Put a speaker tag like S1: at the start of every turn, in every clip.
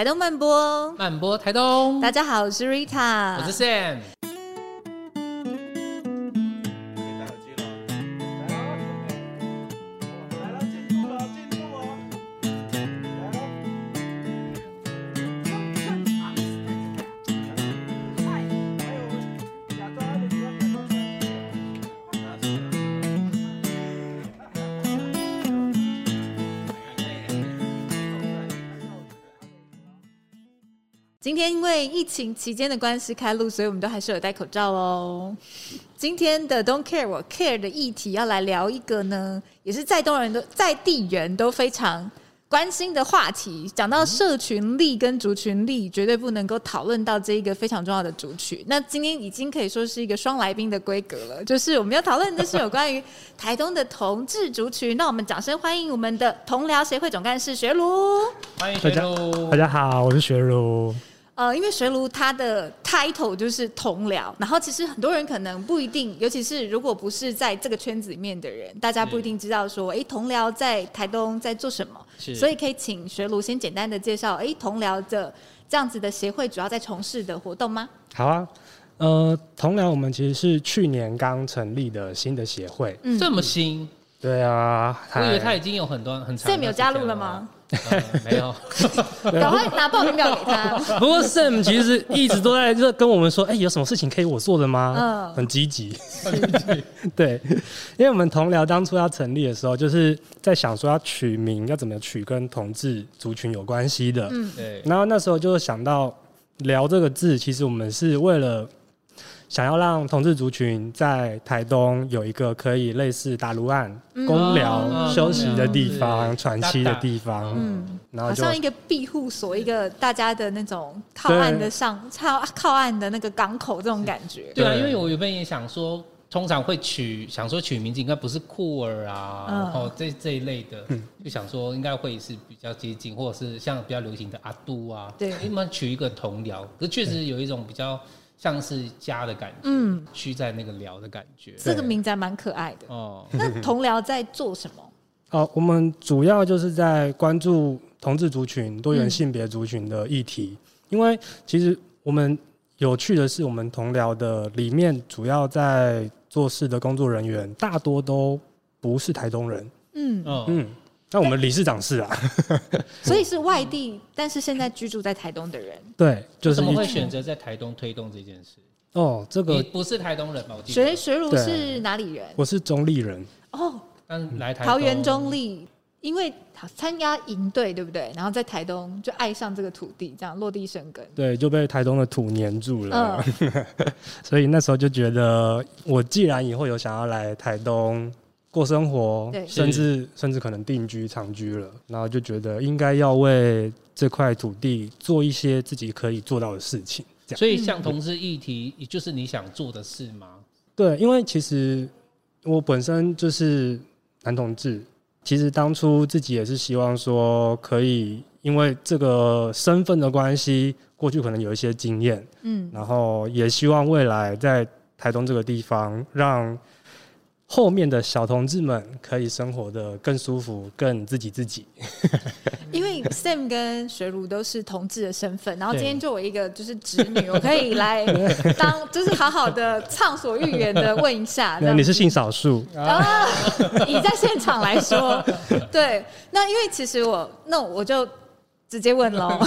S1: 台东慢播，
S2: 慢播台东。
S1: 大家好，我是 Rita，
S2: 我是 Sam。
S1: 因为疫情期间的关系开录，所以我们都还是有戴口罩哦。今天的 Don't Care 我 Care 的议题要来聊一个呢，也是在东人都在地人都非常关心的话题。讲到社群力跟族群力，绝对不能够讨论到这一个非常重要的族群。那今天已经可以说是一个双来宾的规格了，就是我们要讨论的是有关于台东的同志族群。那我们掌声欢迎我们的同僚协会总干事学儒。
S2: 欢迎学儒，
S3: 大家好，我是学儒。
S1: 呃，因为学儒他的 title 就是同僚，然后其实很多人可能不一定，尤其是如果不是在这个圈子里面的人，大家不一定知道说，哎，同僚在台东在做什么。是，所以可以请学儒先简单的介绍，哎，同僚的这样子的协会主要在从事的活动吗？
S3: 好啊，呃，同僚我们其实是去年刚成立的新的协会，
S1: 嗯，
S2: 这么新？
S3: 对啊，
S2: 我以为他已经有很多很
S1: 长。Sam 有加入了吗？
S2: 呃、没有，
S1: 赶快拿报名表给他。
S3: 不过 Sam 其实一直都在这跟我们说，哎、欸，有什么事情可以我做的吗？嗯，很积极。对，因为我们同僚当初要成立的时候，就是在想说要取名要怎么取跟同志族群有关系的。嗯，对。然后那时候就想到“聊”这个字，其实我们是为了。想要让同志族群在台东有一个可以类似打卢岸、公寮、嗯、休息的地方、喘息的地方，嗯，然后
S1: 好像一个庇护所，一个大家的那种靠岸的上靠靠岸的那个港口这种感觉。
S2: 对啊，因为我原本也想说，通常会取想说取名字应该不是酷儿啊，嗯、然后这这一类的，就想说应该会是比较接近，或者是像比较流行的阿杜啊，对，你们取一个同僚，可是确实有一种比较。像是家的感觉，嗯，居在那个寮的感觉，
S1: 这个名字还蛮可爱的哦。那同僚在做什么？
S3: 哦，我们主要就是在关注同志族群、多元性别族群的议题。嗯、因为其实我们有趣的是，我们同僚的里面主要在做事的工作人员，大多都不是台东人。嗯嗯。嗯那我们理事长是啊，
S1: 所以是外地，但是现在居住在台东的人。
S3: 对，就是
S2: 怎么会选择在台东推动这件事？
S3: 哦，这个
S2: 不是台东人吧？
S1: 学学儒是哪里人？
S3: 我是中立人。
S1: 哦，
S2: 但来台
S1: 桃园中立，因为参加营队，对不对？然后在台东就爱上这个土地，这样落地生根。
S3: 对，就被台东的土黏住了。嗯、所以那时候就觉得，我既然以后有想要来台东。过生活，甚至甚至可能定居长居了，然后就觉得应该要为这块土地做一些自己可以做到的事情。
S2: 所以，像同志议题，也就是你想做的事吗？
S3: 对，因为其实我本身就是男同志，其实当初自己也是希望说，可以因为这个身份的关系，过去可能有一些经验，嗯，然后也希望未来在台东这个地方让。后面的小同志们可以生活的更舒服，更自己自己。
S1: 因为 Sam 跟学儒都是同志的身份，然后今天就我一个就是侄女，我可以来当 就是好好的畅所欲言的问一下。
S3: 那你是性少数
S1: 啊？以在现场来说，对。那因为其实我那我就直接问喽。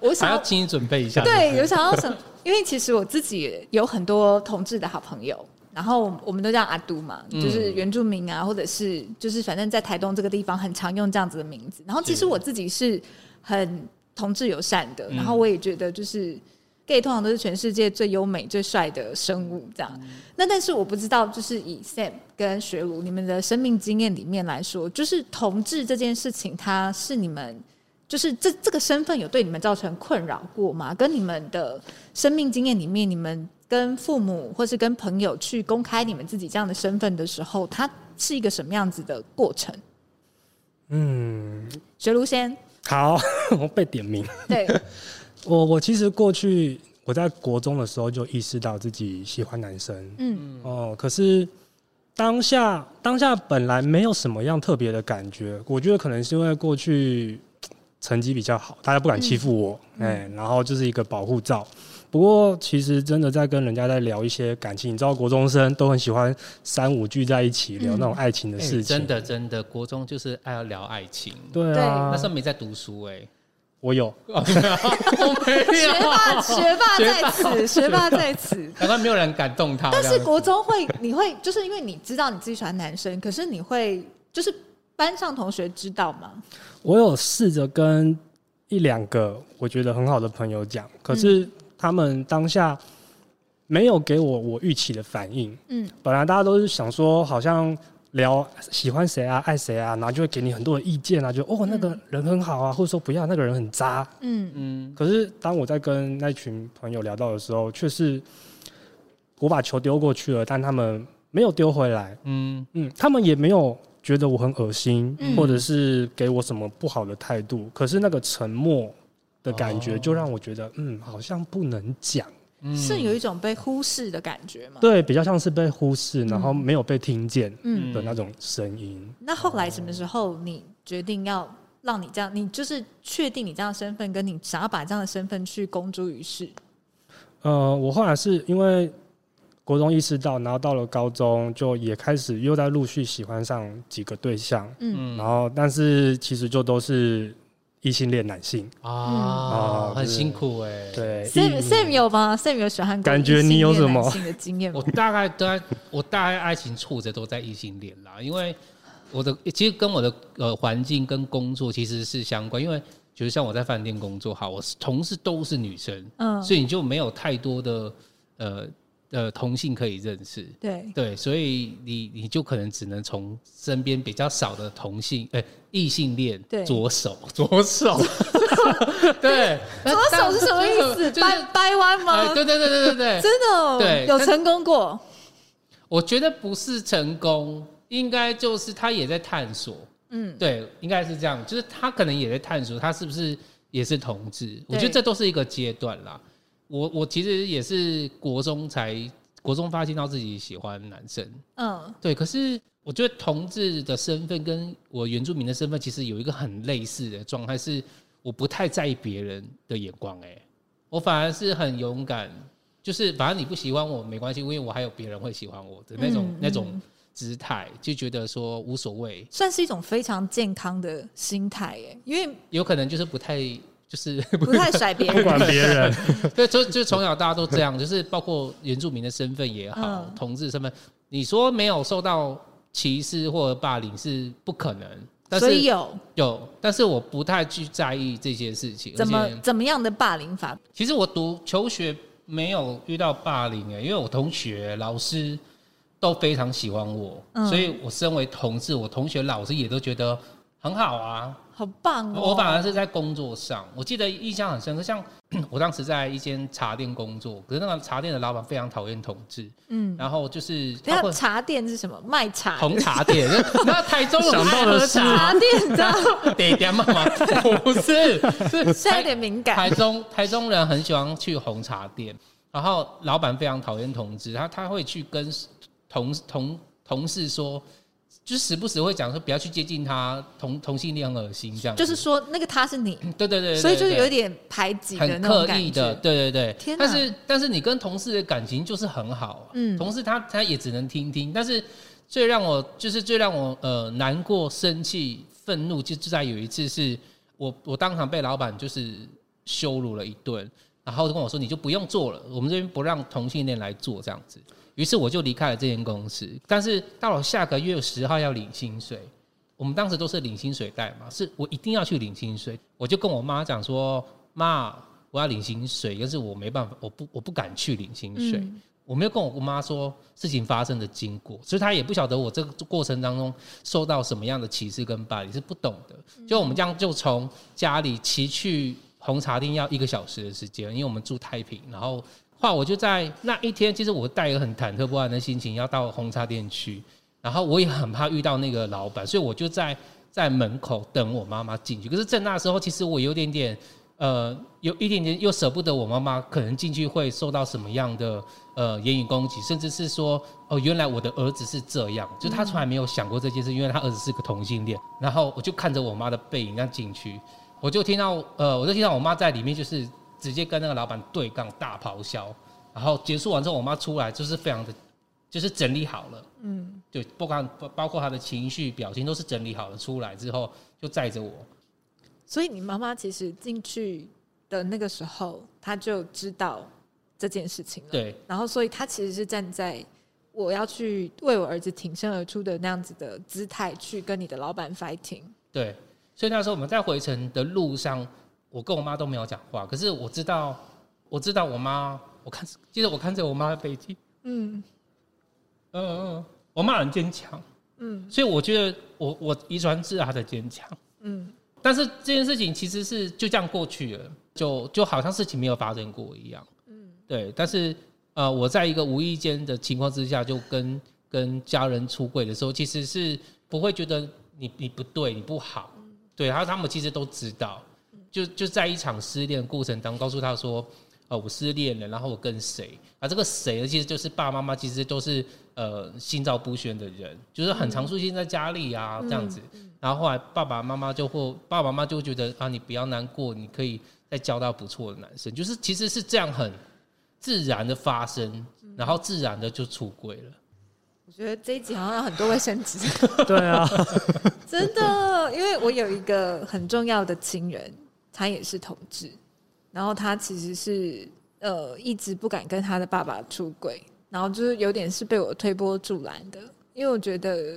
S1: 我想
S2: 要请你准备一下。
S1: 对，有想要什么？因为其实我自己有很多同志的好朋友。然后我们都叫阿都嘛，就是原住民啊，或者是就是反正在台东这个地方很常用这样子的名字。然后其实我自己是很同志友善的，然后我也觉得就是 gay 通常都是全世界最优美、最帅的生物这样。那但是我不知道，就是以 Sam 跟学儒你们的生命经验里面来说，就是同志这件事情，它是你们就是这这个身份有对你们造成困扰过吗？跟你们的生命经验里面，你们。跟父母或是跟朋友去公开你们自己这样的身份的时候，它是一个什么样子的过程？嗯，学卢先
S3: 好，我被点名。
S1: 对，
S3: 我我其实过去我在国中的时候就意识到自己喜欢男生，嗯哦，可是当下当下本来没有什么样特别的感觉，我觉得可能是因为过去成绩比较好，大家不敢欺负我，哎、嗯，然后就是一个保护罩。不过其实真的在跟人家在聊一些感情，你知道国中生都很喜欢三五聚在一起聊那种爱情的事情。
S2: 真的真的，国中就是爱要聊爱情。
S3: 对啊，
S2: 那时候没在读书哎、欸。
S3: 我有，
S2: 我没有。
S1: 学霸，学霸在此，学霸在此。
S2: 难怪没有人敢动他。
S1: 但是国中会，你会就是因为你知道你自己喜欢男生，可是你会就是班上同学知道吗？
S3: 我有试着跟一两个我觉得很好的朋友讲，可是他们当下没有给我我预期的反应。嗯，本来大家都是想说好像。聊喜欢谁啊，爱谁啊，然后就会给你很多的意见啊，就哦那个人很好啊，嗯、或者说不要那个人很渣，嗯。嗯。可是当我在跟那群朋友聊到的时候，却是我把球丢过去了，但他们没有丢回来，嗯。嗯，他们也没有觉得我很恶心，嗯、或者是给我什么不好的态度，可是那个沉默的感觉就让我觉得，哦、嗯，好像不能讲。
S1: 是有一种被忽视的感觉吗？
S3: 对，比较像是被忽视，然后没有被听见的那种声音。嗯。
S1: 那后来什么时候你决定要让你这样？你就是确定你这样的身份，跟你想要把这样的身份去公诸于世？
S3: 呃，我后来是因为国中意识到，然后到了高中就也开始又在陆续喜欢上几个对象，嗯，然后但是其实就都是。异性恋男性
S2: 啊，很辛苦哎。
S3: 对
S1: ，Sam Sam 有吗？Sam 有喜欢过
S3: 感觉你有什么
S1: 的经验吗？
S2: 我大概都在，我大概爱情触着都在异性恋啦。因为我的其实跟我的呃环境跟工作其实是相关。因为就是像我在饭店工作，好，我同事都是女生，嗯，所以你就没有太多的呃。呃，同性可以认识，
S1: 对
S2: 对，所以你你就可能只能从身边比较少的同性，哎、欸，异性恋着手，着手，对，
S1: 左手是什么意思？掰掰弯吗？
S2: 对对对对对对，
S1: 真的、哦，
S2: 对，
S1: 有成功过？
S2: 我觉得不是成功，应该就是他也在探索，嗯，对，应该是这样，就是他可能也在探索，他是不是也是同志？我觉得这都是一个阶段啦。我我其实也是国中才国中发现到自己喜欢男生，嗯，对。可是我觉得同志的身份跟我原住民的身份其实有一个很类似的状态，是我不太在意别人的眼光，哎，我反而是很勇敢，就是反正你不喜欢我没关系，因为我还有别人会喜欢我的那种、嗯、那种姿态，就觉得说无所谓，
S1: 算是一种非常健康的心态，哎，因为
S2: 有可能就是不太。就是
S1: 不太甩别人，
S3: 不管别人，
S2: 对，就就从小大家都这样，就是包括原住民的身份也好，嗯、同志身份，你说没有受到歧视或者霸凌是不可能，但是
S1: 有
S2: 有，但是我不太去在意这些事情。
S1: 怎么怎么样的霸凌法？
S2: 其实我读求学没有遇到霸凌诶，因为我同学老师都非常喜欢我，嗯、所以我身为同志，我同学老师也都觉得很好啊。
S1: 好棒哦！
S2: 我反而是在工作上，我记得印象很深刻。像 我当时在一间茶店工作，可是那个茶店的老板非常讨厌同志。嗯，然后就是
S1: 那茶店是什么？卖茶？
S2: 红茶店？那台中
S3: 想到的是
S1: 茶店，你知道？
S2: 得点嘛嘛？不是，是
S1: 现在有点敏感。
S2: 台中台中人很喜欢去红茶店，然后老板非常讨厌同志，他他会去跟同同同事说。就时不时会讲说不要去接近他，同同性恋很恶心这样。就是
S1: 说那个他是你，
S2: 对对对，
S1: 所以就是有点排挤的那种感觉，很刻意的，
S2: 对对对。但是但是你跟同事的感情就是很好，嗯，同事他他也只能听听。但是最让我就是最让我呃难过、生气、愤怒，就就在有一次是我我当场被老板就是羞辱了一顿，然后就跟我说你就不用做了，我们这边不让同性恋来做这样子。于是我就离开了这间公司，但是到了下个月十号要领薪水，我们当时都是领薪水袋嘛，是我一定要去领薪水，我就跟我妈讲说，妈，我要领薪水，可是我没办法，我不我不敢去领薪水，嗯、我没有跟我姑妈说事情发生的经过，所以她也不晓得我这个过程当中受到什么样的歧视跟霸凌，是不懂的。就我们这样就从家里骑去红茶店要一个小时的时间，因为我们住太平，然后。话我就在那一天，其实我带一个很忐忑不安的心情要到红茶店去，然后我也很怕遇到那个老板，所以我就在在门口等我妈妈进去。可是，在那时候，其实我有点点呃，有一点点又舍不得我妈妈可能进去会受到什么样的呃言语攻击，甚至是说哦，原来我的儿子是这样，就他从来没有想过这件事，因为他儿子是个同性恋。然后我就看着我妈的背影，那进去。我就听到呃，我就听到我妈在里面就是直接跟那个老板对杠大咆哮，然后结束完之后，我妈出来就是非常的，就是整理好了，嗯，对，不管包括她的情绪表情都是整理好了，出来之后就载着我。
S1: 所以你妈妈其实进去的那个时候，她就知道这件事情了，
S2: 对，
S1: 然后所以她其实是站在。我要去为我儿子挺身而出的那样子的姿态去跟你的老板 fighting。
S2: 对，所以那时候我们在回程的路上，我跟我妈都没有讲话。可是我知道，我知道我妈，我看，记得我看着我妈的背肌，嗯，嗯嗯，我妈很坚强，嗯，所以我觉得我我遗传是她的坚强，嗯，但是这件事情其实是就这样过去了，就就好像事情没有发生过一样，嗯，对，但是。呃，我在一个无意间的情况之下，就跟跟家人出柜的时候，其实是不会觉得你你不对，你不好，对，然后他们其实都知道，就就在一场失恋的过程当中，告诉他说，呃，我失恋了，然后我跟谁，啊，这个谁呢，其实就是爸爸妈妈，其实都是呃心照不宣的人，就是很常出现在家里啊这样子，然后后来爸爸妈妈就会，爸爸妈妈就会觉得啊，你不要难过，你可以再交到不错的男生，就是其实是这样很。自然的发生，然后自然的就出轨了。
S1: 我觉得这一集好像有很多卫生纸。
S3: 对啊，
S1: 真的，因为我有一个很重要的亲人，他也是同志，然后他其实是呃一直不敢跟他的爸爸出轨，然后就是有点是被我推波助澜的，因为我觉得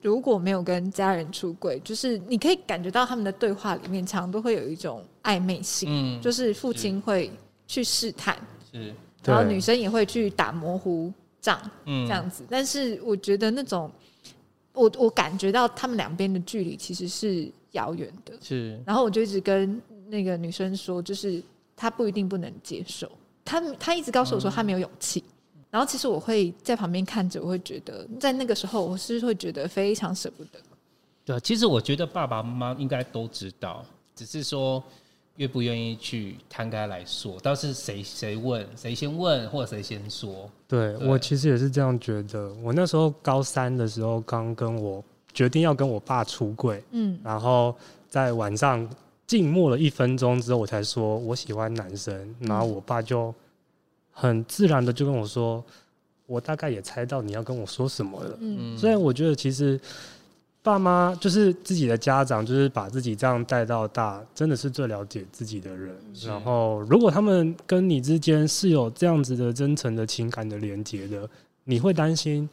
S1: 如果没有跟家人出轨，就是你可以感觉到他们的对话里面常常都会有一种暧昧性，嗯，就是父亲会去试探。是，然后女生也会去打模糊仗，嗯，这样子。但是我觉得那种，我我感觉到他们两边的距离其实是遥远的。
S2: 是，
S1: 然后我就一直跟那个女生说，就是她不一定不能接受，她她一直告诉我说她没有勇气。嗯，然后其实我会在旁边看着，我会觉得在那个时候我是会觉得非常舍不得。
S2: 对，其实我觉得爸爸妈妈应该都知道，只是说。愿不愿意去摊开来说？倒是谁谁问谁先问，或者谁先说？
S3: 对，对我其实也是这样觉得。我那时候高三的时候，刚跟我决定要跟我爸出柜，嗯，然后在晚上静默了一分钟之后，我才说我喜欢男生，然后我爸就很自然的就跟我说，我大概也猜到你要跟我说什么了，嗯，所以我觉得其实。爸妈就是自己的家长，就是把自己这样带到大，真的是最了解自己的人。然后，如果他们跟你之间是有这样子的真诚的情感的连接的，你会担心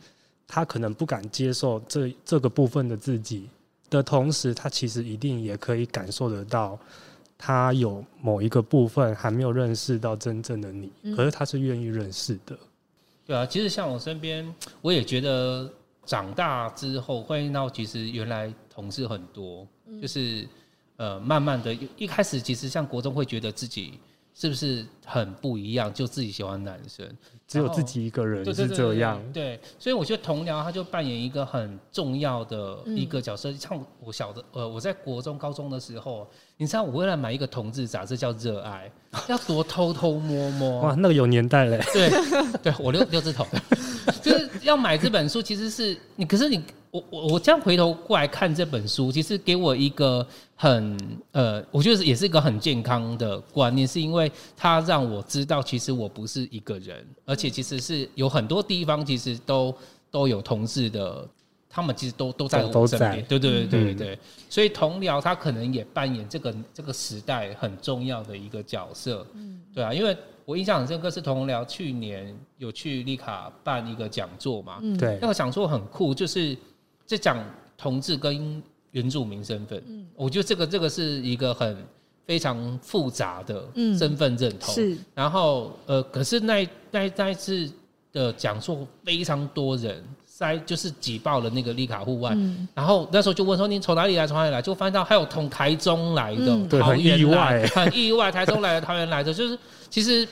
S3: 他可能不敢接受这这个部分的自己的同时，他其实一定也可以感受得到，他有某一个部分还没有认识到真正的你，可是他是愿意认识的。
S2: 对啊，其实像我身边，我也觉得。长大之后会到，其实原来同事很多，嗯、就是呃，慢慢的，一开始其实像国中会觉得自己是不是很不一样，就自己喜欢男生，
S3: 只有自己一个人是这样。
S2: 对，所以我觉得同僚他就扮演一个很重要的一个角色。嗯、像我小的呃，我在国中、高中的时候，你知道我为了买一个同志杂志叫《热爱》，要多偷偷摸摸。
S3: 哇，那个有年代嘞。
S2: 对，对我六六字头。就是要买这本书，其实是你，可是你，我我我这样回头过来看这本书，其实给我一个很呃，我觉得也是一个很健康的观念，是因为它让我知道，其实我不是一个人，而且其实是有很多地方其实都都有同志的，他们其实都都在我身边，对对对对对对，所以同僚他可能也扮演这个这个时代很重要的一个角色，嗯，对啊，因为。我印象很深刻，是同僚去年有去丽卡办一个讲座嘛？
S3: 嗯对，
S2: 那个讲座很酷，就是在讲同志跟原住民身份。嗯，我觉得这个这个是一个很非常复杂的身份认同。是，然后呃，可是那那那一次的讲座非常多人塞，就是挤爆了那个丽卡户外。嗯然后那时候就问说：“你从哪里来？从哪里来？”就发现到还有从台中来的，
S3: 对，很意外，
S2: 很意外，台中来的，桃园来的，就是。其实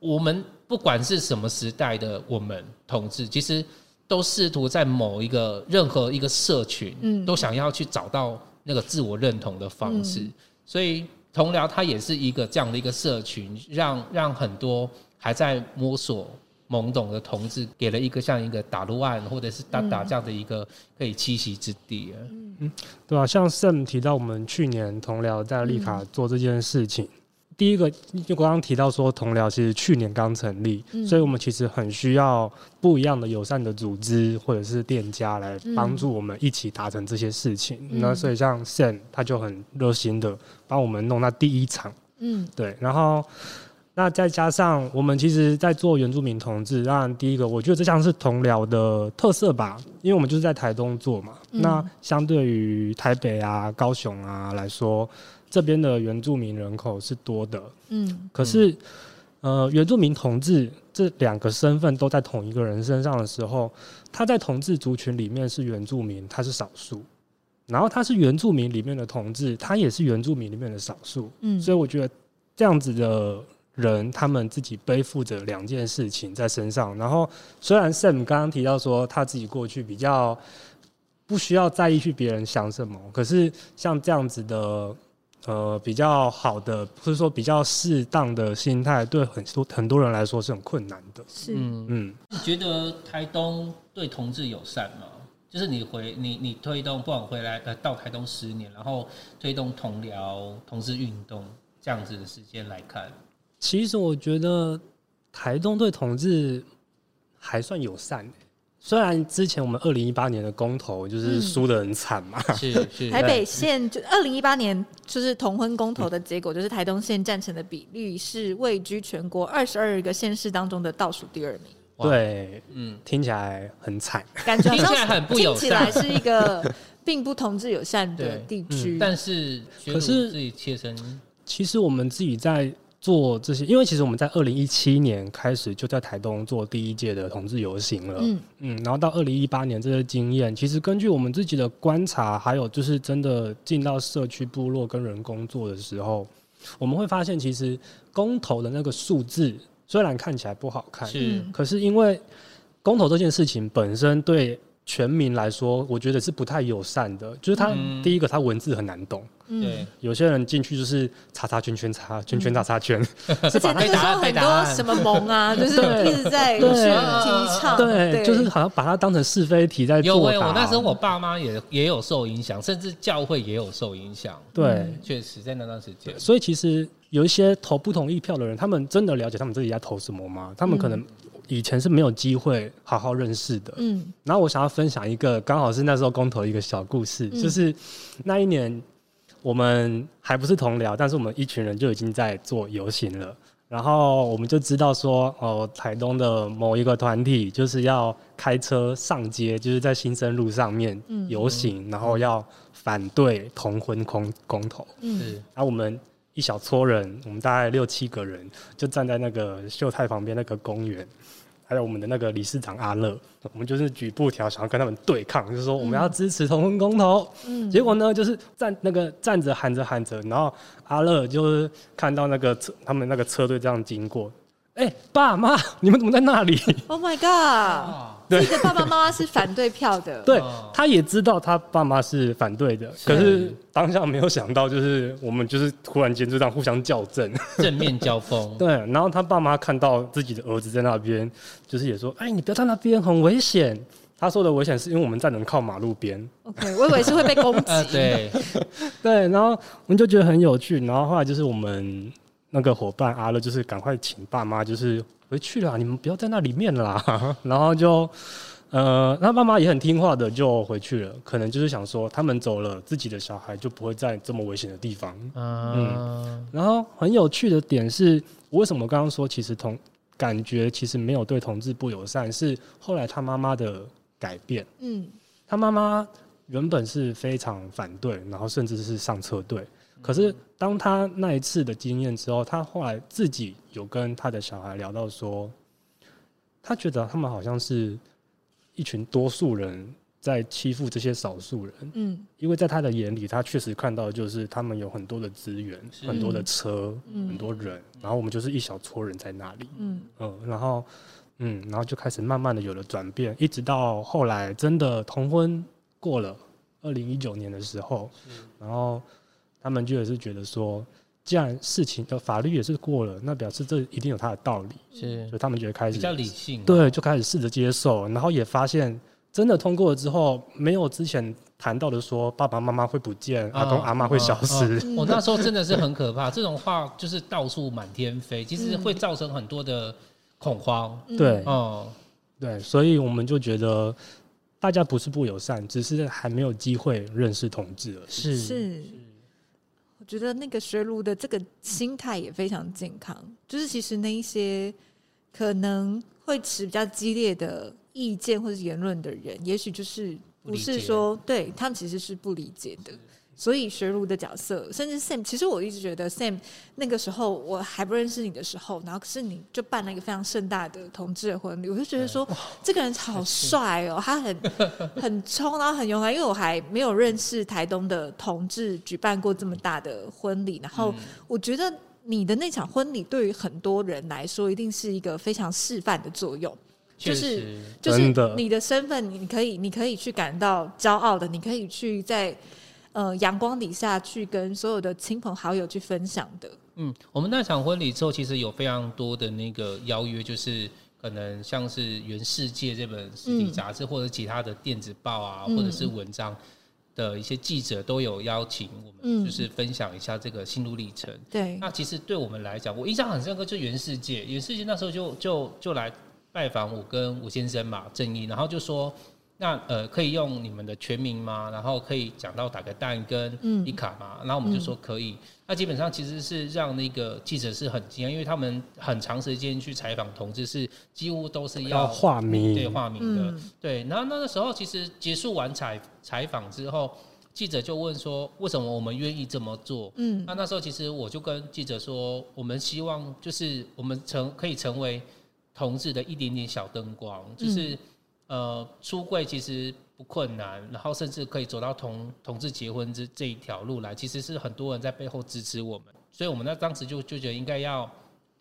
S2: 我们不管是什么时代的我们同志，其实都试图在某一个任何一个社群，嗯，都想要去找到那个自我认同的方式。嗯、所以同僚它也是一个这样的一个社群，让让很多还在摸索懵懂的同志给了一个像一个打撸案或者是打打这样的一个可以栖息之地啊。
S3: 嗯，对啊，像 Sam 提到我们去年同僚在丽卡做这件事情。嗯第一个就刚刚提到说，同僚其实去年刚成立，嗯，所以我们其实很需要不一样的友善的组织或者是店家来帮助我们一起达成这些事情。嗯、那所以像 Sam 他就很热心的帮我们弄那第一场，嗯，对。然后那再加上我们其实，在做原住民同志，当然第一个我觉得这像是同僚的特色吧，因为我们就是在台东做嘛。嗯、那相对于台北啊、高雄啊来说。这边的原住民人口是多的，嗯，可是，呃，原住民同志这两个身份都在同一个人身上的时候，他在同志族群里面是原住民，他是少数，然后他是原住民里面的同志，他也是原住民里面的少数，嗯，所以我觉得这样子的人，他们自己背负着两件事情在身上，然后虽然 Sam 刚刚提到说他自己过去比较不需要在意去别人想什么，可是像这样子的。呃，比较好的，或者说比较适当的心态，对很多很多人来说是很困难的。
S1: 是，
S2: 嗯，你觉得台东对同志友善吗？就是你回你你推动，不管回来呃到台东十年，然后推动同僚同志运动这样子的时间来看，
S3: 其实我觉得台东对同志还算友善。虽然之前我们二零一八年的公投就是输的很惨嘛，
S2: 嗯，是是。
S1: 台北县就二零一八年就是同婚公投的结果，就是台东县赞成的比例是位居全国二十二个县市当中的倒数第二名。
S3: 对，嗯，听起来很惨，
S1: 感觉
S2: 听起来很不友善，
S1: 听起来是一个 并不同志友善的地区，
S2: 嗯。但是，可是自己切身，
S3: 其实我们自己在。做这些，因为其实我们在二零一七年开始就在台东做第一届的同志游行了，嗯。嗯，然后到二零一八年这些经验，其实根据我们自己的观察，还有就是真的进到社区部落跟人工作的时候，我们会发现，其实公投的那个数字虽然看起来不好看，是，可是因为公投这件事情本身对全民来说，我觉得是不太友善的，就是它、嗯、第一个它文字很难懂。嗯，有些人进去就是叉叉圈圈叉圈圈叉叉圈，
S1: 而且那个时候很多什么盟啊，就是一直在去提倡，
S3: 对，就是好像把它当成是非题在做。
S2: 有，我那时候我爸妈也也有受影响，甚至教会也有受影响。
S3: 对，
S2: 确实在那段时间。
S3: 所以其实有一些投不同意票的人，他们真的了解他们自己在投什么吗？他们可能以前是没有机会好好认识的。嗯，然后我想要分享一个，刚好是那时候公投一个小故事，就是那一年。我们还不是同僚，但是我们一群人就已经在做游行了。然后我们就知道说，哦，台东的某一个团体就是要开车上街，就是在新生路上面游行，嗯，然后要反对同婚公公投。嗯，然后我们一小撮人，我们大概六七个人，就站在那个秀泰旁边那个公园。还有我们的那个理事长阿乐，我们就是举布条，想要跟他们对抗，就是说我们要支持同婚公投。嗯，结果呢，就是站那个站着喊着喊着，然后阿乐就是看到那个车，他们那个车队这样经过。哎、欸，爸妈，你们怎么在那里？
S1: Oh my god！对，自己的爸爸妈妈是反对票的。
S3: 对，他也知道他爸妈是反对的，可是当下没有想到，就是我们就是突然间就这样互相校正，
S2: 正面交锋。
S3: 对，然后他爸妈看到自己的儿子在那边，就是也说：“哎，你不要在那边，很危险。”他说的危险是因为我们站能靠马路边。
S1: OK，我以为是会被攻击。
S2: 呃、对，
S3: 对，然后我们就觉得很有趣，然后后来就是我们。那个伙伴阿乐就是赶快请爸妈就是回去了，你们不要在那里面啦。然后就，呃，他爸妈也很听话的就回去了。可能就是想说，他们走了，自己的小孩就不会在这么危险的地方。嗯。然后很有趣的点是，为什么刚刚说其实同感觉其实没有对同志不友善，是后来他妈妈的改变。嗯。他妈妈原本是非常反对，然后甚至是上车队。可是，当他那一次的经验之后，他后来自己有跟他的小孩聊到说，他觉得他们好像是一群多数人在欺负这些少数人。嗯，因为在他的眼里，他确实看到就是他们有很多的资源、很多的车、很多人，然后我们就是一小撮人在那里。嗯嗯，然后嗯，然后就开始慢慢的有了转变，一直到后来真的同婚过了，二零一九年的时候，然后。他们就也是觉得说，既然事情的法律也是过了，那表示这一定有它的道理，
S2: 是，
S3: 所以他们就开始
S2: 比较理性，
S3: 对，就开始试着接受，然后也发现真的通过了之后，没有之前谈到的说爸爸妈妈会不见，阿公阿妈会消失。
S2: 我那时候真的是很可怕，这种话就是到处满天飞，其实会造成很多的恐慌。
S3: 对，哦，对，所以我们就觉得。大家不是不友善，只是还没有机会认识同志而已。
S1: 是是，我觉得那个学儒的这个心态也非常健康。就是其实那一些可能会持比较激烈的意见或者言论的人，也许就是不是说对他们其实是不理解的。所以学儒的角色，甚至 Sam，其实我一直觉得 Sam 那个时候我还不认识你的时候，然后可是你就办了一个非常盛大的同志的婚礼，我就觉得说这个人好帅哦，他很 很冲，然后很勇敢。因为我还没有认识台东的同志举办过这么大的婚礼，然后我觉得你的那场婚礼对于很多人来说，一定是一个非常示范的作用，就是就是你的身份，你可以你可以去感到骄傲的，你可以去在。呃，阳光底下去跟所有的亲朋好友去分享的。
S2: 嗯，我们那场婚礼之后，其实有非常多的那个邀约，就是可能像是《原世界》这本实体杂志，或者其他的电子报啊，或者是文章的一些记者都有邀请我们，就是分享一下这个心路历程。
S1: 对，
S2: 那其实对我们来讲，我印象很深刻，就《原世界》，《原世界》那时候就就就来拜访我跟吴先生嘛，正义，然后就说。那呃，可以用你们的全名吗？然后可以讲到打个蛋跟一卡吗？嗯、然后我们就说可以。嗯、那基本上其实是让那个记者是很惊讶，因为他们很长时间去采访同志，是几乎都是要
S3: 化名，
S2: 对化名的，嗯、对。然后那个时候其实结束完采采访之后，记者就问说，为什么我们愿意这么做？嗯，那那时候其实我就跟记者说，我们希望就是我们成可以成为同志的一点点小灯光，就是。嗯呃，出柜其实不困难，然后甚至可以走到同同志结婚这这一条路来，其实是很多人在背后支持我们，所以我们那当时就就觉得应该要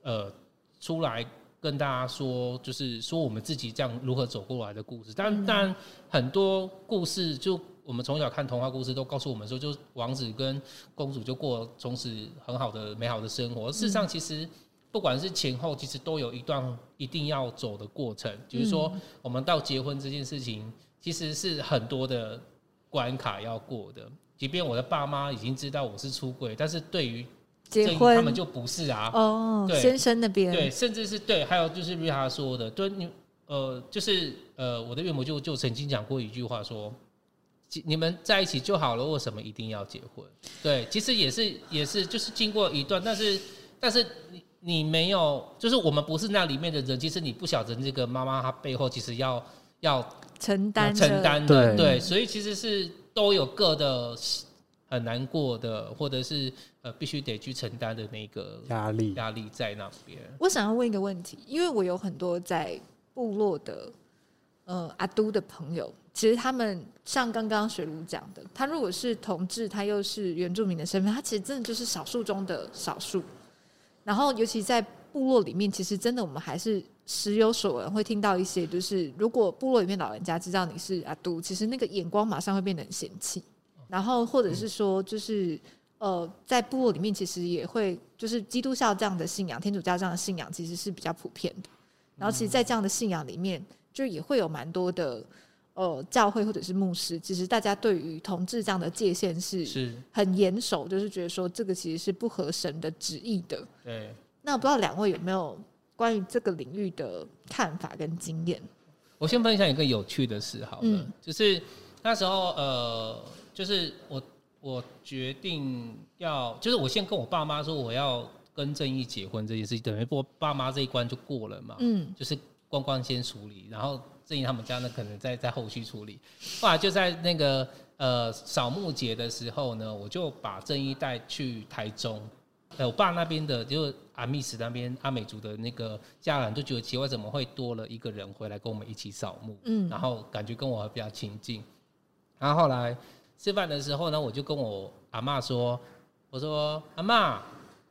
S2: 呃出来跟大家说，就是说我们自己这样如何走过来的故事。但但很多故事，就我们从小看童话故事都告诉我们说，就王子跟公主就过从此很好的美好的生活。事实上，其实。不管是前后，其实都有一段一定要走的过程。就是说，我们到结婚这件事情，其实是很多的关卡要过的。即便我的爸妈已经知道我是出轨，但是对于
S1: 结婚，
S2: 他们就不是啊。
S1: 哦，
S2: 对
S1: 先生那边，
S2: 对，甚至是对，还有就是瑞哈说的，对，你呃，就是呃，我的岳母就就曾经讲过一句话说，你们在一起就好了，为什么一定要结婚？对，其实也是也是，就是经过一段，但是但是你。没有，就是我们不是那里面的人，其实你不晓得这个妈妈她背后其实要要
S1: 承担
S2: 承担的，
S3: 对，
S2: 对，所以其实是都有各的很难过的，或者是呃必须得去承担的那个压力压力在那边。
S1: 我想要问一个问题，因为我有很多在部落的呃阿都的朋友，其实他们像刚刚水茹讲的，他如果是同志，他又是原住民的身份，他其实真的就是少数中的少数。然后，尤其在部落里面，其实真的我们还是时有所闻，会听到一些，就是如果部落里面老人家知道你是阿都，其实那个眼光马上会变得很嫌弃。然后，或者是说，就是呃，在部落里面，其实也会就是基督教这样的信仰、天主教这样的信仰，其实是比较普遍的。然后，其实，在这样的信仰里面，就也会有蛮多的呃教会或者是牧师，其实大家对于同志这样的界限是是很严守，就是觉得说这个其实是不合神的旨意的。
S2: 对，
S1: 那我不知道两位有没有关于这个领域的看法跟经验？
S2: 我先分享一个有趣的事好了，嗯、就是那时候呃，就是我我决定要，就是我先跟我爸妈说我要跟正义结婚这件事情，等于我爸妈这一关就过了嘛，嗯，就是光光先处理，然后正义他们家呢可能在在后续处理，后来就在那个呃扫墓节的时候呢，我就把正义带去台中。我爸那边的，就阿密斯那边阿美族的那个家人，就觉得奇怪，怎么会多了一个人回来跟我们一起扫墓？嗯，然后感觉跟我比较亲近。然后后来吃饭的时候呢，我就跟我阿嬷说：“我说阿嬷，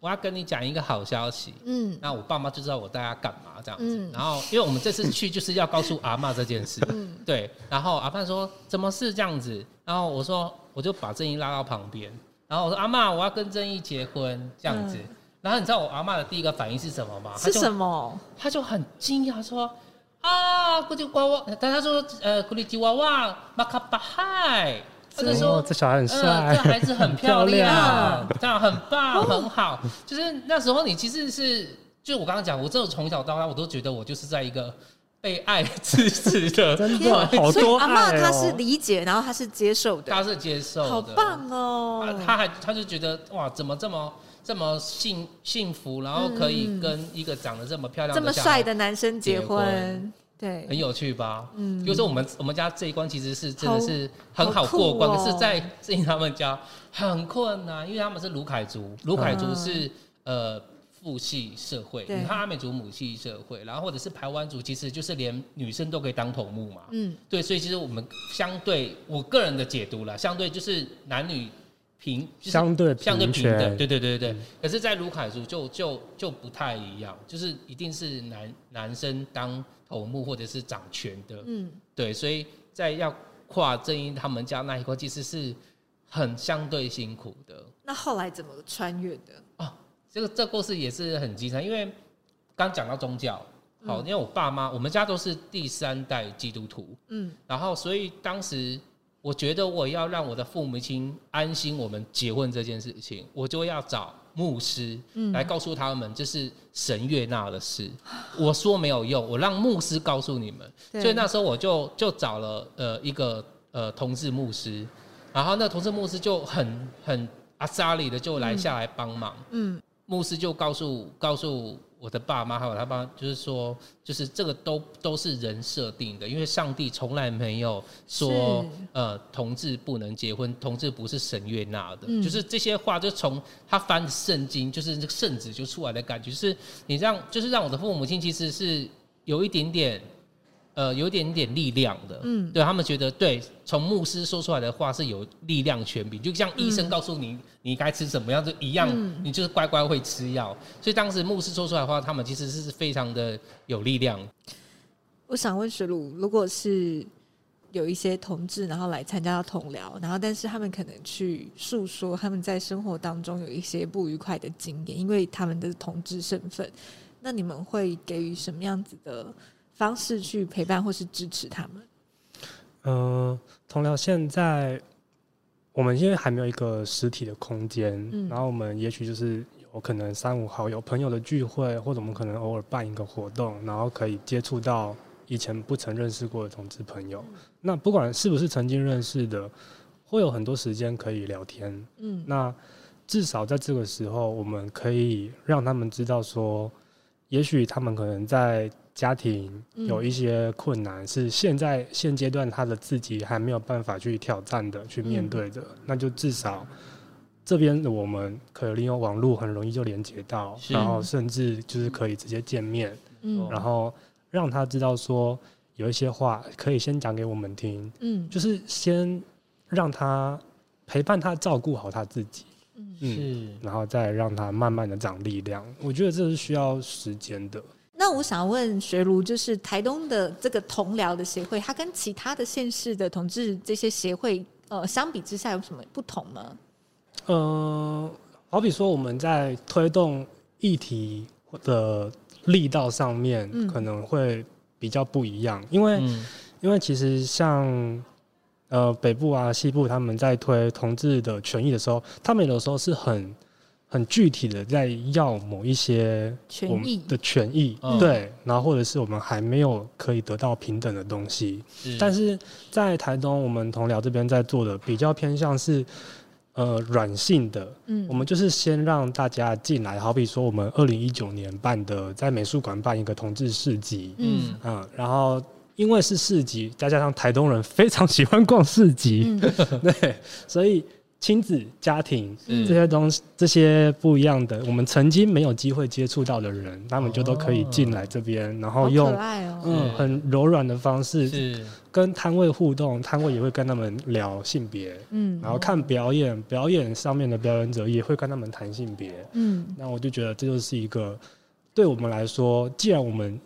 S2: 我要跟你讲一个好消息。”嗯，那我爸妈就知道我带他干嘛这样子。嗯，然后因为我们这次去就是要告诉阿嬷这件事。嗯，对。然后阿爸说：“怎么是这样子？”然后我说：“我就把正义拉到旁边。”然后我说阿妈，我要跟正义结婚这样子。嗯、然后你知道我阿妈的第一个反应是什么吗？
S1: 是什么？
S2: 他就很惊讶说啊，咕叽呱哇，但他说呃，咕哩吉娃娃马卡巴嗨。他就说
S3: 这小孩很帅，
S2: 呃，这孩子很漂亮，这样很棒，很好。就是那时候你其实是，就我刚刚讲，我真的从小到大我都觉得我就是在一个被爱支持 的，
S3: 真的好多。
S1: 阿妈她是理解，然后她是接受的，
S2: 她是接受的，
S1: 好棒哦。
S2: 她还她就觉得哇，怎么这么这么幸幸福，然后可以跟一个长得这么漂亮、
S1: 这么帅的男生结婚。对，
S2: 很有趣吧？嗯，就是我们我们家这一关其实是真的是很好过关，可是在 正义他们家很困难，因为他们是卢凯族，卢凯族是呃父系社会，你看阿美族母系社会，然后或者是排湾族，其实就是连女生都可以当头目嘛。嗯，对，所以其实我们相对我个人的解读啦，相对就是男女平，
S3: 相对
S2: 相对平等，对对对对。可是，在卢凯族就就就不太一样，就是一定是男男生当。头目或者是掌权的，嗯，对，所以在要跨正义他们家那一块，其实是很相对辛苦的。
S1: 那后来怎么穿越的？
S2: 哦，这个这个故事也是很精彩，因为刚讲到宗教，好，因为我爸妈我们家都是第三代基督徒，嗯，然后所以当时我觉得我要让我的父母亲安心，我们结婚这件事情，我就要找。牧师来告诉他们，这是神悦纳的事。我说没有用，我让牧师告诉你们。所以那时候我就就找了呃一个呃同志牧师，然后那同志牧师就很很阿扎里的就来下来帮忙。嗯，牧师就告诉告诉。我的爸妈还有他爸，就是说，就是这个都都是人设定的，因为上帝从来没有说，呃，同志不能结婚，同志不是神悦纳的，嗯、就是这些话，就从他翻圣经，就是这个圣旨就出来的感觉，就是你让，就是让我的父母亲其实是有一点点。呃，有一点点力量的，嗯，对他们觉得，对，从牧师说出来的话是有力量权柄，就像医生告诉你、嗯、你该吃什么样就一样，嗯、你就是乖乖会吃药。所以当时牧师说出来的话，他们其实是非常的有力量。
S1: 我想问水鲁，如果是有一些同志，然后来参加到同僚，然后但是他们可能去诉说他们在生活当中有一些不愉快的经验，因为他们的同志身份，那你们会给予什么样子的？方式去陪伴或是支持他们。
S3: 嗯、呃，同僚现在我们因为还没有一个实体的空间，嗯、然后我们也许就是有可能三五好友朋友的聚会，或者我们可能偶尔办一个活动，然后可以接触到以前不曾认识过的同志朋友。嗯、那不管是不是曾经认识的，会有很多时间可以聊天。嗯，那至少在这个时候，我们可以让他们知道说，也许他们可能在。家庭有一些困难，是现在现阶段他的自己还没有办法去挑战的，去面对的。那就至少这边的我们可以利用网络很容易就连接到，然后甚至就是可以直接见面，然后让他知道说有一些话可以先讲给我们听，嗯。就是先让他陪伴他照顾好他自己，嗯，然后再让他慢慢的长力量。我觉得这是需要时间的。
S1: 那我想问学儒，就是台东的这个同僚的协会，它跟其他的县市的同志这些协会，呃，相比之下有什么不同吗？
S3: 呃，好比说我们在推动议题的力道上面，可能会比较不一样，嗯、因为、嗯、因为其实像呃北部啊、西部他们在推同志的权益的时候，他们有的时候是很。很具体的在要某一些我们的权益，对，然后或者是我们还没有可以得到平等的东西，但是在台东，我们同僚这边在做的比较偏向是呃软性的，嗯，我们就是先让大家进来，好比说我们二零一九年办的在美术馆办一个同志市集，嗯。嗯，然后因为是市集，再加上台东人非常喜欢逛市集，对，所以。亲子、家庭这些东西，这些不一样的，我们曾经没有机会接触到的人，他们就都可以进来这边，然后用嗯很柔软的方式跟摊位互动，摊位也会跟他们聊性别，嗯，然后看表演，表演上面的表演者也会跟他们谈性别，嗯，那我就觉得这就是一个对我们来说，既然我们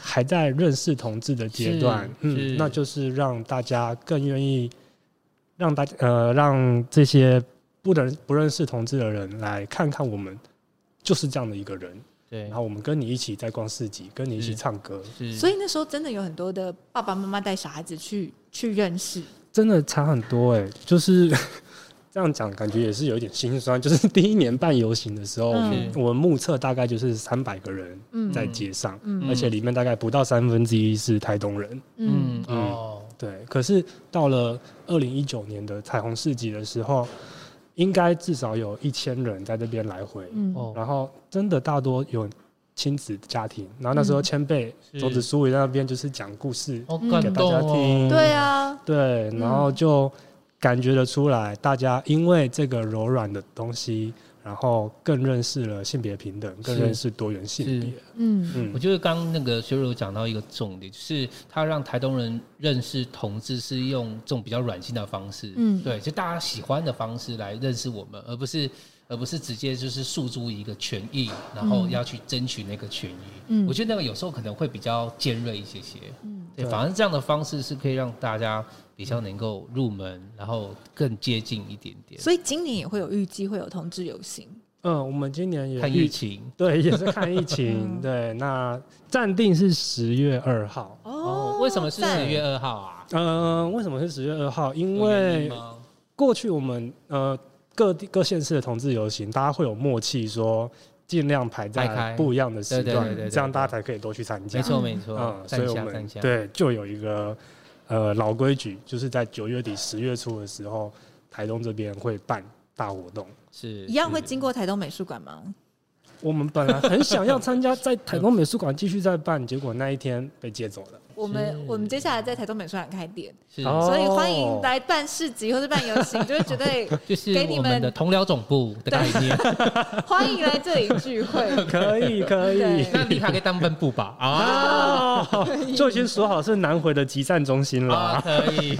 S3: 还在认识同志的阶段，嗯，那就是让大家更愿意。让大家呃，让这些不能不认识同志的人来看看我们，就是这样的一个人。
S2: 对，
S3: 然后我们跟你一起在逛市集，跟你一起唱歌。
S1: 所以那时候真的有很多的爸爸妈妈带小孩子去去认识，
S3: 真的差很多哎、欸，就是 这样讲，感觉也是有一点心酸。就是 第一年办游行的时候，嗯、我们目测大概就是三百个人在街上，嗯、而且里面大概不到三分之一是台东人。嗯，嗯哦，对。可是到了二零一九年的彩虹市集的时候。应该至少有一千人在这边来回，嗯，然后真的大多有亲子家庭，然后那时候千贝、周子苏伟在那边就是讲故事给大家听，
S1: 对啊，
S3: 对，然后就感觉得出来，大家因为这个柔软的东西。然后更认识了性别平等，更认识多元性别。
S2: 嗯嗯，我觉得刚刚那个学柔讲到一个重点，就是他让台东人认识同志是用这种比较软性的方式，嗯，对，就大家喜欢的方式来认识我们，而不是而不是直接就是诉诸一个权益，然后要去争取那个权益。嗯，我觉得那个有时候可能会比较尖锐一些些。嗯，对，反正这样的方式是可以让大家。比较能够入门，然后更接近一点点。
S1: 所以今年也会有预计会有同志游行。
S3: 嗯，我们今年也
S2: 看疫情，
S3: 对，也是看疫情。对，那暂定是十月二号。
S2: 哦，为什么是十月二号啊？
S3: 嗯，为什么是十月二号？因为过去我们呃各地各县市的同志游行，大家会有默契说尽量排在不一样的时段，这样大家才可以多去参加。
S2: 没错没错。
S3: 嗯，所以我们对就有一个。呃，老规矩就是在九月底十月初的时候，台东这边会办大活动，
S2: 是。
S1: 一样会经过台东美术馆吗？
S3: 我们本来很想要参加，在台东美术馆继续再办，结果那一天被借走了。
S1: 我们我们接下来在台东美术馆开店，所以欢迎来办市集或者办游行，就是绝对
S2: 就是给你们的同僚总部的概念，
S1: 欢迎来这里聚会，
S3: 可 以可以，
S2: 那你还可以当分部吧？
S3: 啊，就已经说好是南回的集散中心了，
S2: 可以。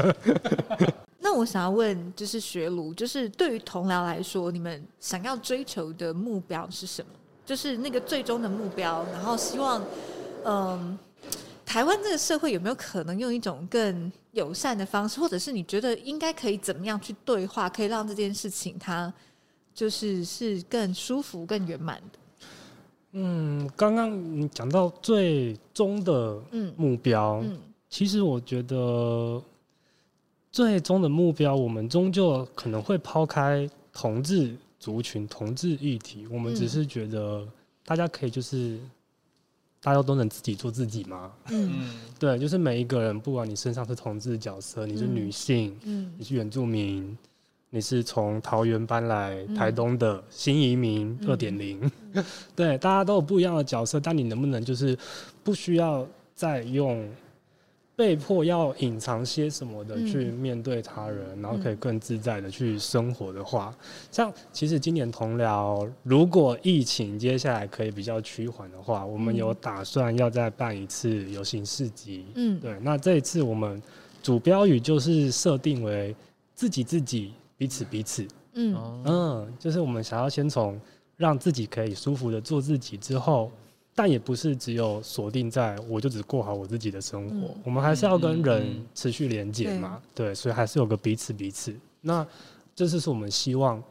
S1: 那我想要问，就是学儒，就是对于同僚来说，你们想要追求的目标是什么？就是那个最终的目标，然后希望，嗯。台湾这个社会有没有可能用一种更友善的方式，或者是你觉得应该可以怎么样去对话，可以让这件事情它就是是更舒服、更圆满的？
S3: 嗯，刚刚你讲到最终的目标，嗯，嗯，其实我觉得最终的目标，我们终究可能会抛开同志族群、同志议题，我们只是觉得大家可以就是。大家都能自己做自己吗？嗯，对，就是每一个人，不管你身上是同志角色，你是女性，嗯，你是原住民，你是从桃园搬来台东的新移民二点零，对，大家都有不一样的角色，但你能不能就是不需要再用。被迫要隐藏些什么的去面对他人，嗯、然后可以更自在的去生活的话，嗯、像其实今年同僚，如果疫情接下来可以比较趋缓的话，我们有打算要再办一次游行市集。嗯，对，那这一次我们主标语就是设定为自己自己彼此彼此。嗯嗯，就是我们想要先从让自己可以舒服的做自己之后。但也不是只有锁定在我就只过好我自己的生活，嗯、我们还是要跟人持续连接嘛，嗯嗯、对，所以还是有个彼此彼此。那这就是我们希望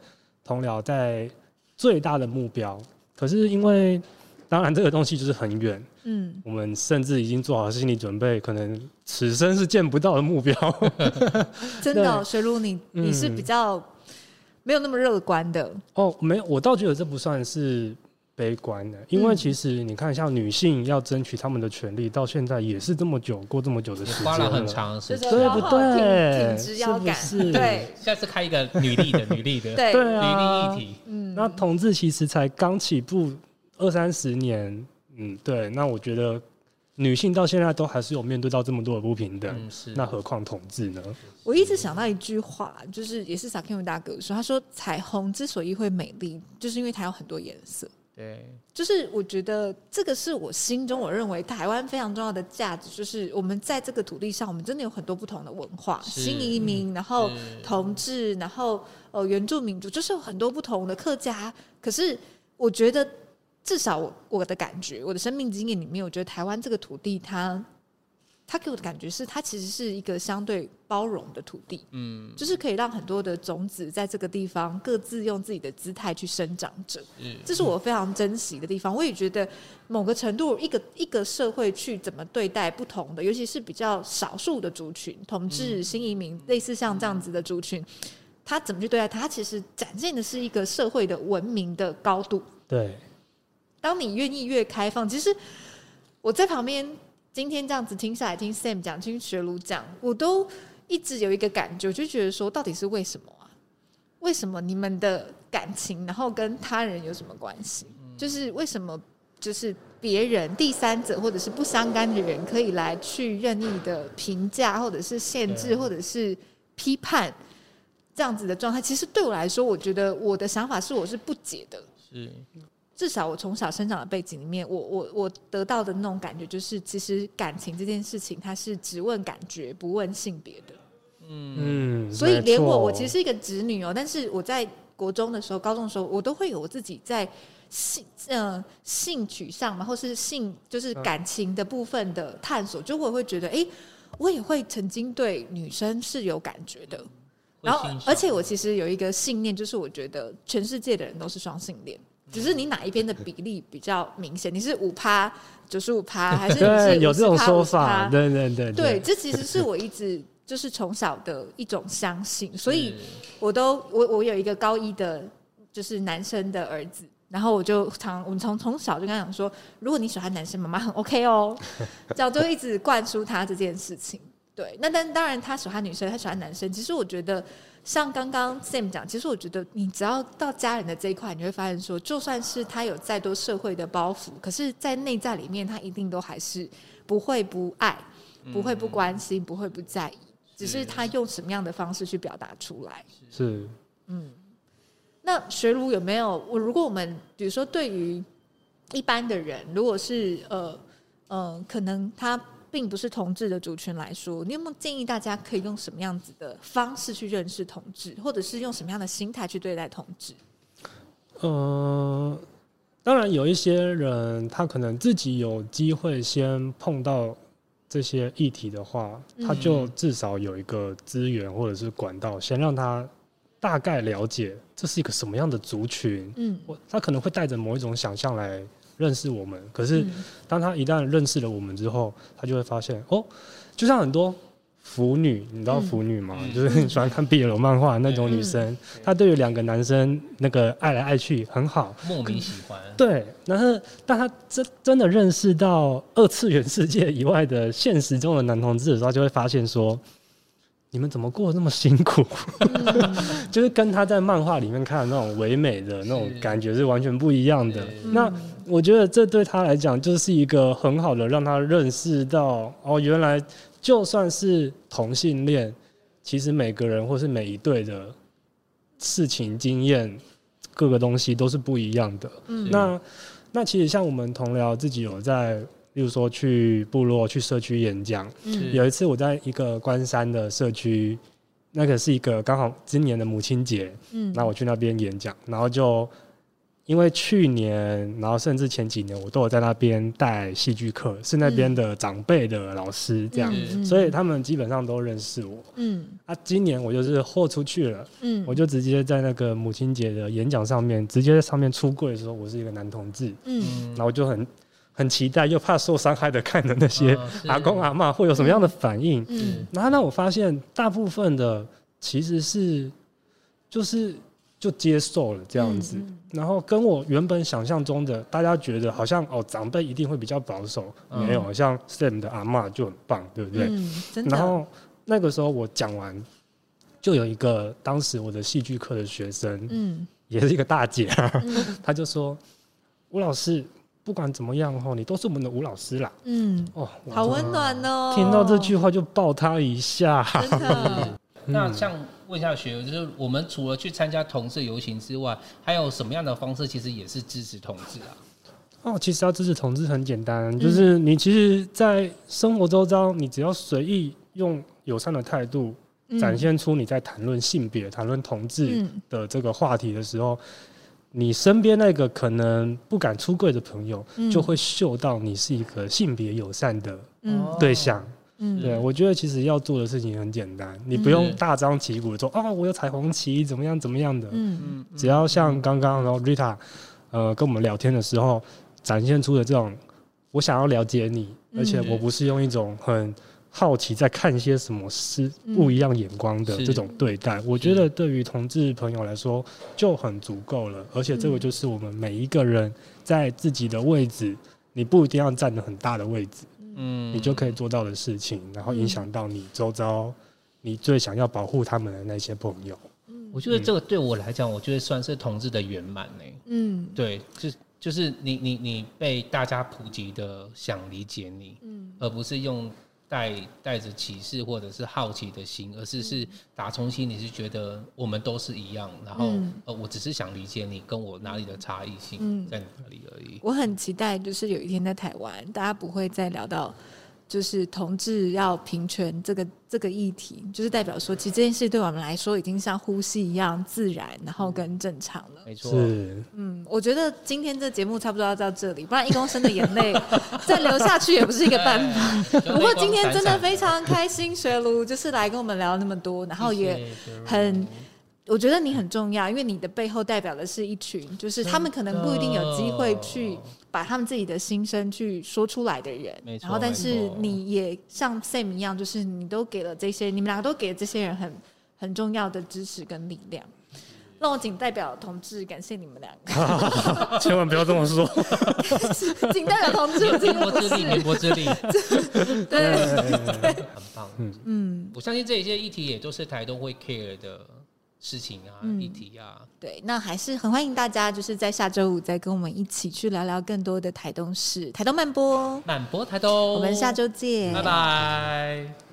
S3: 同僚在最大的目标。可是因为当然这个东西就是很远，嗯，我们甚至已经做好心理准备，可能此生是见不到的目标。
S1: 真的、哦，学儒你你是比较没有那么乐观的、嗯、
S3: 哦，没有，我倒觉得这不算是。悲观的，因为其实你看，像女性要争取他们的权利，到现在也是这么久，过这么久的时间，
S2: 花了很长时间，
S3: 对不对？
S1: 是不是？
S2: 对，下次开一个女力的，女力的，
S1: 对，
S3: 对
S2: 啊，女力议题。
S3: 嗯，那同志其实才刚起步二三十年，嗯，对。那我觉得女性到现在都还是有面对到这么多的不平等，嗯、是。那何况同志呢？
S1: 我一直想到一句话，就是也是萨克姆大哥说，他说彩虹之所以会美丽，就是因为它有很多颜色。
S2: 对，
S1: 就是我觉得这个是我心中我认为台湾非常重要的价值，就是我们在这个土地上，我们真的有很多不同的文化，新移民，然后同志，然后呃原住民族，就是有很多不同的客家。可是我觉得，至少我，我的感觉，我的生命经验里面，我觉得台湾这个土地它，它它给我的感觉是，它其实是一个相对包容的土地，嗯，就是可以让很多的种子在这个地方各自用自己的姿态去生长着，嗯，这是我非常珍惜的地方。我也觉得某个程度，一个一个社会去怎么对待不同的，尤其是比较少数的族群，同志、新移民，类似像这样子的族群，他怎么去对待他？他其实展现的是一个社会的文明的高度。
S3: 对，
S1: 当你愿意越开放，其实我在旁边。今天这样子听下来，听 Sam 讲，听学儒讲，我都一直有一个感觉，就觉得说，到底是为什么啊？为什么你们的感情，然后跟他人有什么关系？就是为什么，就是别人、第三者或者是不相干的人，可以来去任意的评价，或者是限制，或者是批判这样子的状态？其实对我来说，我觉得我的想法是，我是不解的。是。至少我从小生长的背景里面，我我我得到的那种感觉就是，其实感情这件事情，它是只问感觉不问性别的。嗯，所以连我我其实是一个直女哦、喔，但是我在国中的时候、高中的时候，我都会有我自己在性呃性取向嘛，或是性就是感情的部分的探索，就我会觉得，哎、欸，我也会曾经对女生是有感觉的。然后，而且我其实有一个信念，就是我觉得全世界的人都是双性恋。只是你哪一边的比例比较明显？你是五趴九十五趴，还是，
S3: 有这种说法？对对对，对，
S1: 对，这其实是我一直就是从小的一种相信，所以我都我我有一个高一的，就是男生的儿子，然后我就常我们从从小就跟他讲说，如果你喜欢男生，妈妈很 OK 哦，这样就一直灌输他这件事情。对，那但当然他喜欢女生，他喜欢男生，其实我觉得。像刚刚 Sam 讲，其实我觉得你只要到家人的这一块，你会发现说，就算是他有再多社会的包袱，可是，在内在里面，他一定都还是不会不爱，不会不关心，不会不在意，只是他用什么样的方式去表达出来。
S3: 是，
S1: 嗯。那学儒有没有？我如果我们比如说，对于一般的人，如果是呃呃，可能他。并不是同志的族群来说，你有没有建议大家可以用什么样子的方式去认识同志，或者是用什么样的心态去对待同志？
S3: 呃，当然有一些人，他可能自己有机会先碰到这些议题的话，他就至少有一个资源或者是管道，先让他大概了解这是一个什么样的族群。嗯，他可能会带着某一种想象来。认识我们，可是当他一旦认识了我们之后，他就会发现哦，就像很多腐女，你知道腐女吗？嗯、就是很喜欢看 BL 漫画那种女生，她对于两个男生那个爱来爱去很好，
S2: 莫名喜欢。
S3: 对，然后当他真真的认识到二次元世界以外的现实中的男同志的时候，就会发现说。你们怎么过得那么辛苦？嗯、就是跟他在漫画里面看的那种唯美的那种感觉是完全不一样的。那我觉得这对他来讲就是一个很好的让他认识到哦，原来就算是同性恋，其实每个人或是每一对的事情经验，各个东西都是不一样的。嗯、那那其实像我们同僚自己有在。例如说去部落、去社区演讲。嗯，有一次我在一个关山的社区，那个是一个刚好今年的母亲节。嗯，那我去那边演讲，然后就因为去年，然后甚至前几年，我都有在那边带戏剧课，是那边的长辈的老师这样，嗯，所以他们基本上都认识我。嗯，啊，今年我就是豁出去了。嗯，我就直接在那个母亲节的演讲上面，直接在上面出柜说我是一个男同志。嗯，然后我就很。很期待又怕受伤害的看的那些阿公阿嬷会有什么样的反应？嗯，然后呢，我发现大部分的其实是就是就接受了这样子，然后跟我原本想象中的大家觉得好像哦长辈一定会比较保守，没有，像 Sam 的阿嬷就很棒，对不对？然后那个时候我讲完，就有一个当时我的戏剧课的学生，嗯，也是一个大姐，她就说吴老师。不管怎么样哈，你都是我们的吴老师啦。嗯，哦，
S1: 好温暖哦。
S3: 听到这句话就抱他一下。
S1: 真的。
S2: 那像问一下学友，就是我们除了去参加同志游行之外，还有什么样的方式，其实也是支持同志啊？
S3: 哦，其实要支持同志很简单，就是你其实，在生活周遭，你只要随意用友善的态度，展现出你在谈论性别、谈论同志的这个话题的时候。你身边那个可能不敢出柜的朋友，就会嗅到你是一个性别友善的对象，嗯，对，我觉得其实要做的事情很简单，你不用大张旗鼓的说哦，我有彩虹旗，怎么样怎么样的。嗯。嗯，只要像刚刚然后 Rita，呃，跟我们聊天的时候展现出的这种，我想要了解你，而且我不是用一种很。好奇在看一些什么是不一样眼光的这种对待，嗯、我觉得对于同志朋友来说就很足够了。而且这个就是我们每一个人在自己的位置，你不一定要站得很大的位置，嗯，你就可以做到的事情，然后影响到你周遭你最想要保护他们的那些朋友。
S2: 我觉得这个对我来讲，我觉得算是同志的圆满呢。嗯，对，就就是你你你被大家普及的想理解你，嗯，而不是用。带带着歧视或者是好奇的心，而是是打从心里是觉得我们都是一样，然后呃，我只是想理解你跟我哪里的差异性在哪里而已。
S1: 我很期待，就是有一天在台湾，大家不会再聊到。就是同志要平权这个这个议题，就是代表说，其实这件事对我们来说已经像呼吸一样自然，然后跟正常了。
S2: 没错，是，
S1: 嗯，我觉得今天这节目差不多要到这里，不然一公升的眼泪 再流下去也不是一个办法。不过今天真的非常开心，学卢就是来跟我们聊那么多，然后也很。我觉得你很重要，因为你的背后代表的是一群，就是他们可能不一定有机会去把他们自己的心声去说出来的人。然后，但是你也像 Sam 一样，就是你都给了这些，你们两个都给了这些人很很重要的支持跟力量。那我仅代表同志感谢你们两个，
S3: 千万不要这么说。
S1: 仅代表同志，
S2: 绵薄之力，绵薄之力。对，很棒。嗯嗯，我相信这一些议题也都是台东会 care 的。事情啊，议题啊，
S1: 对，那还是很欢迎大家，就是在下周五再跟我们一起去聊聊更多的台东市，台东慢播，
S2: 慢播台东，
S1: 我们下周见，
S2: 拜拜。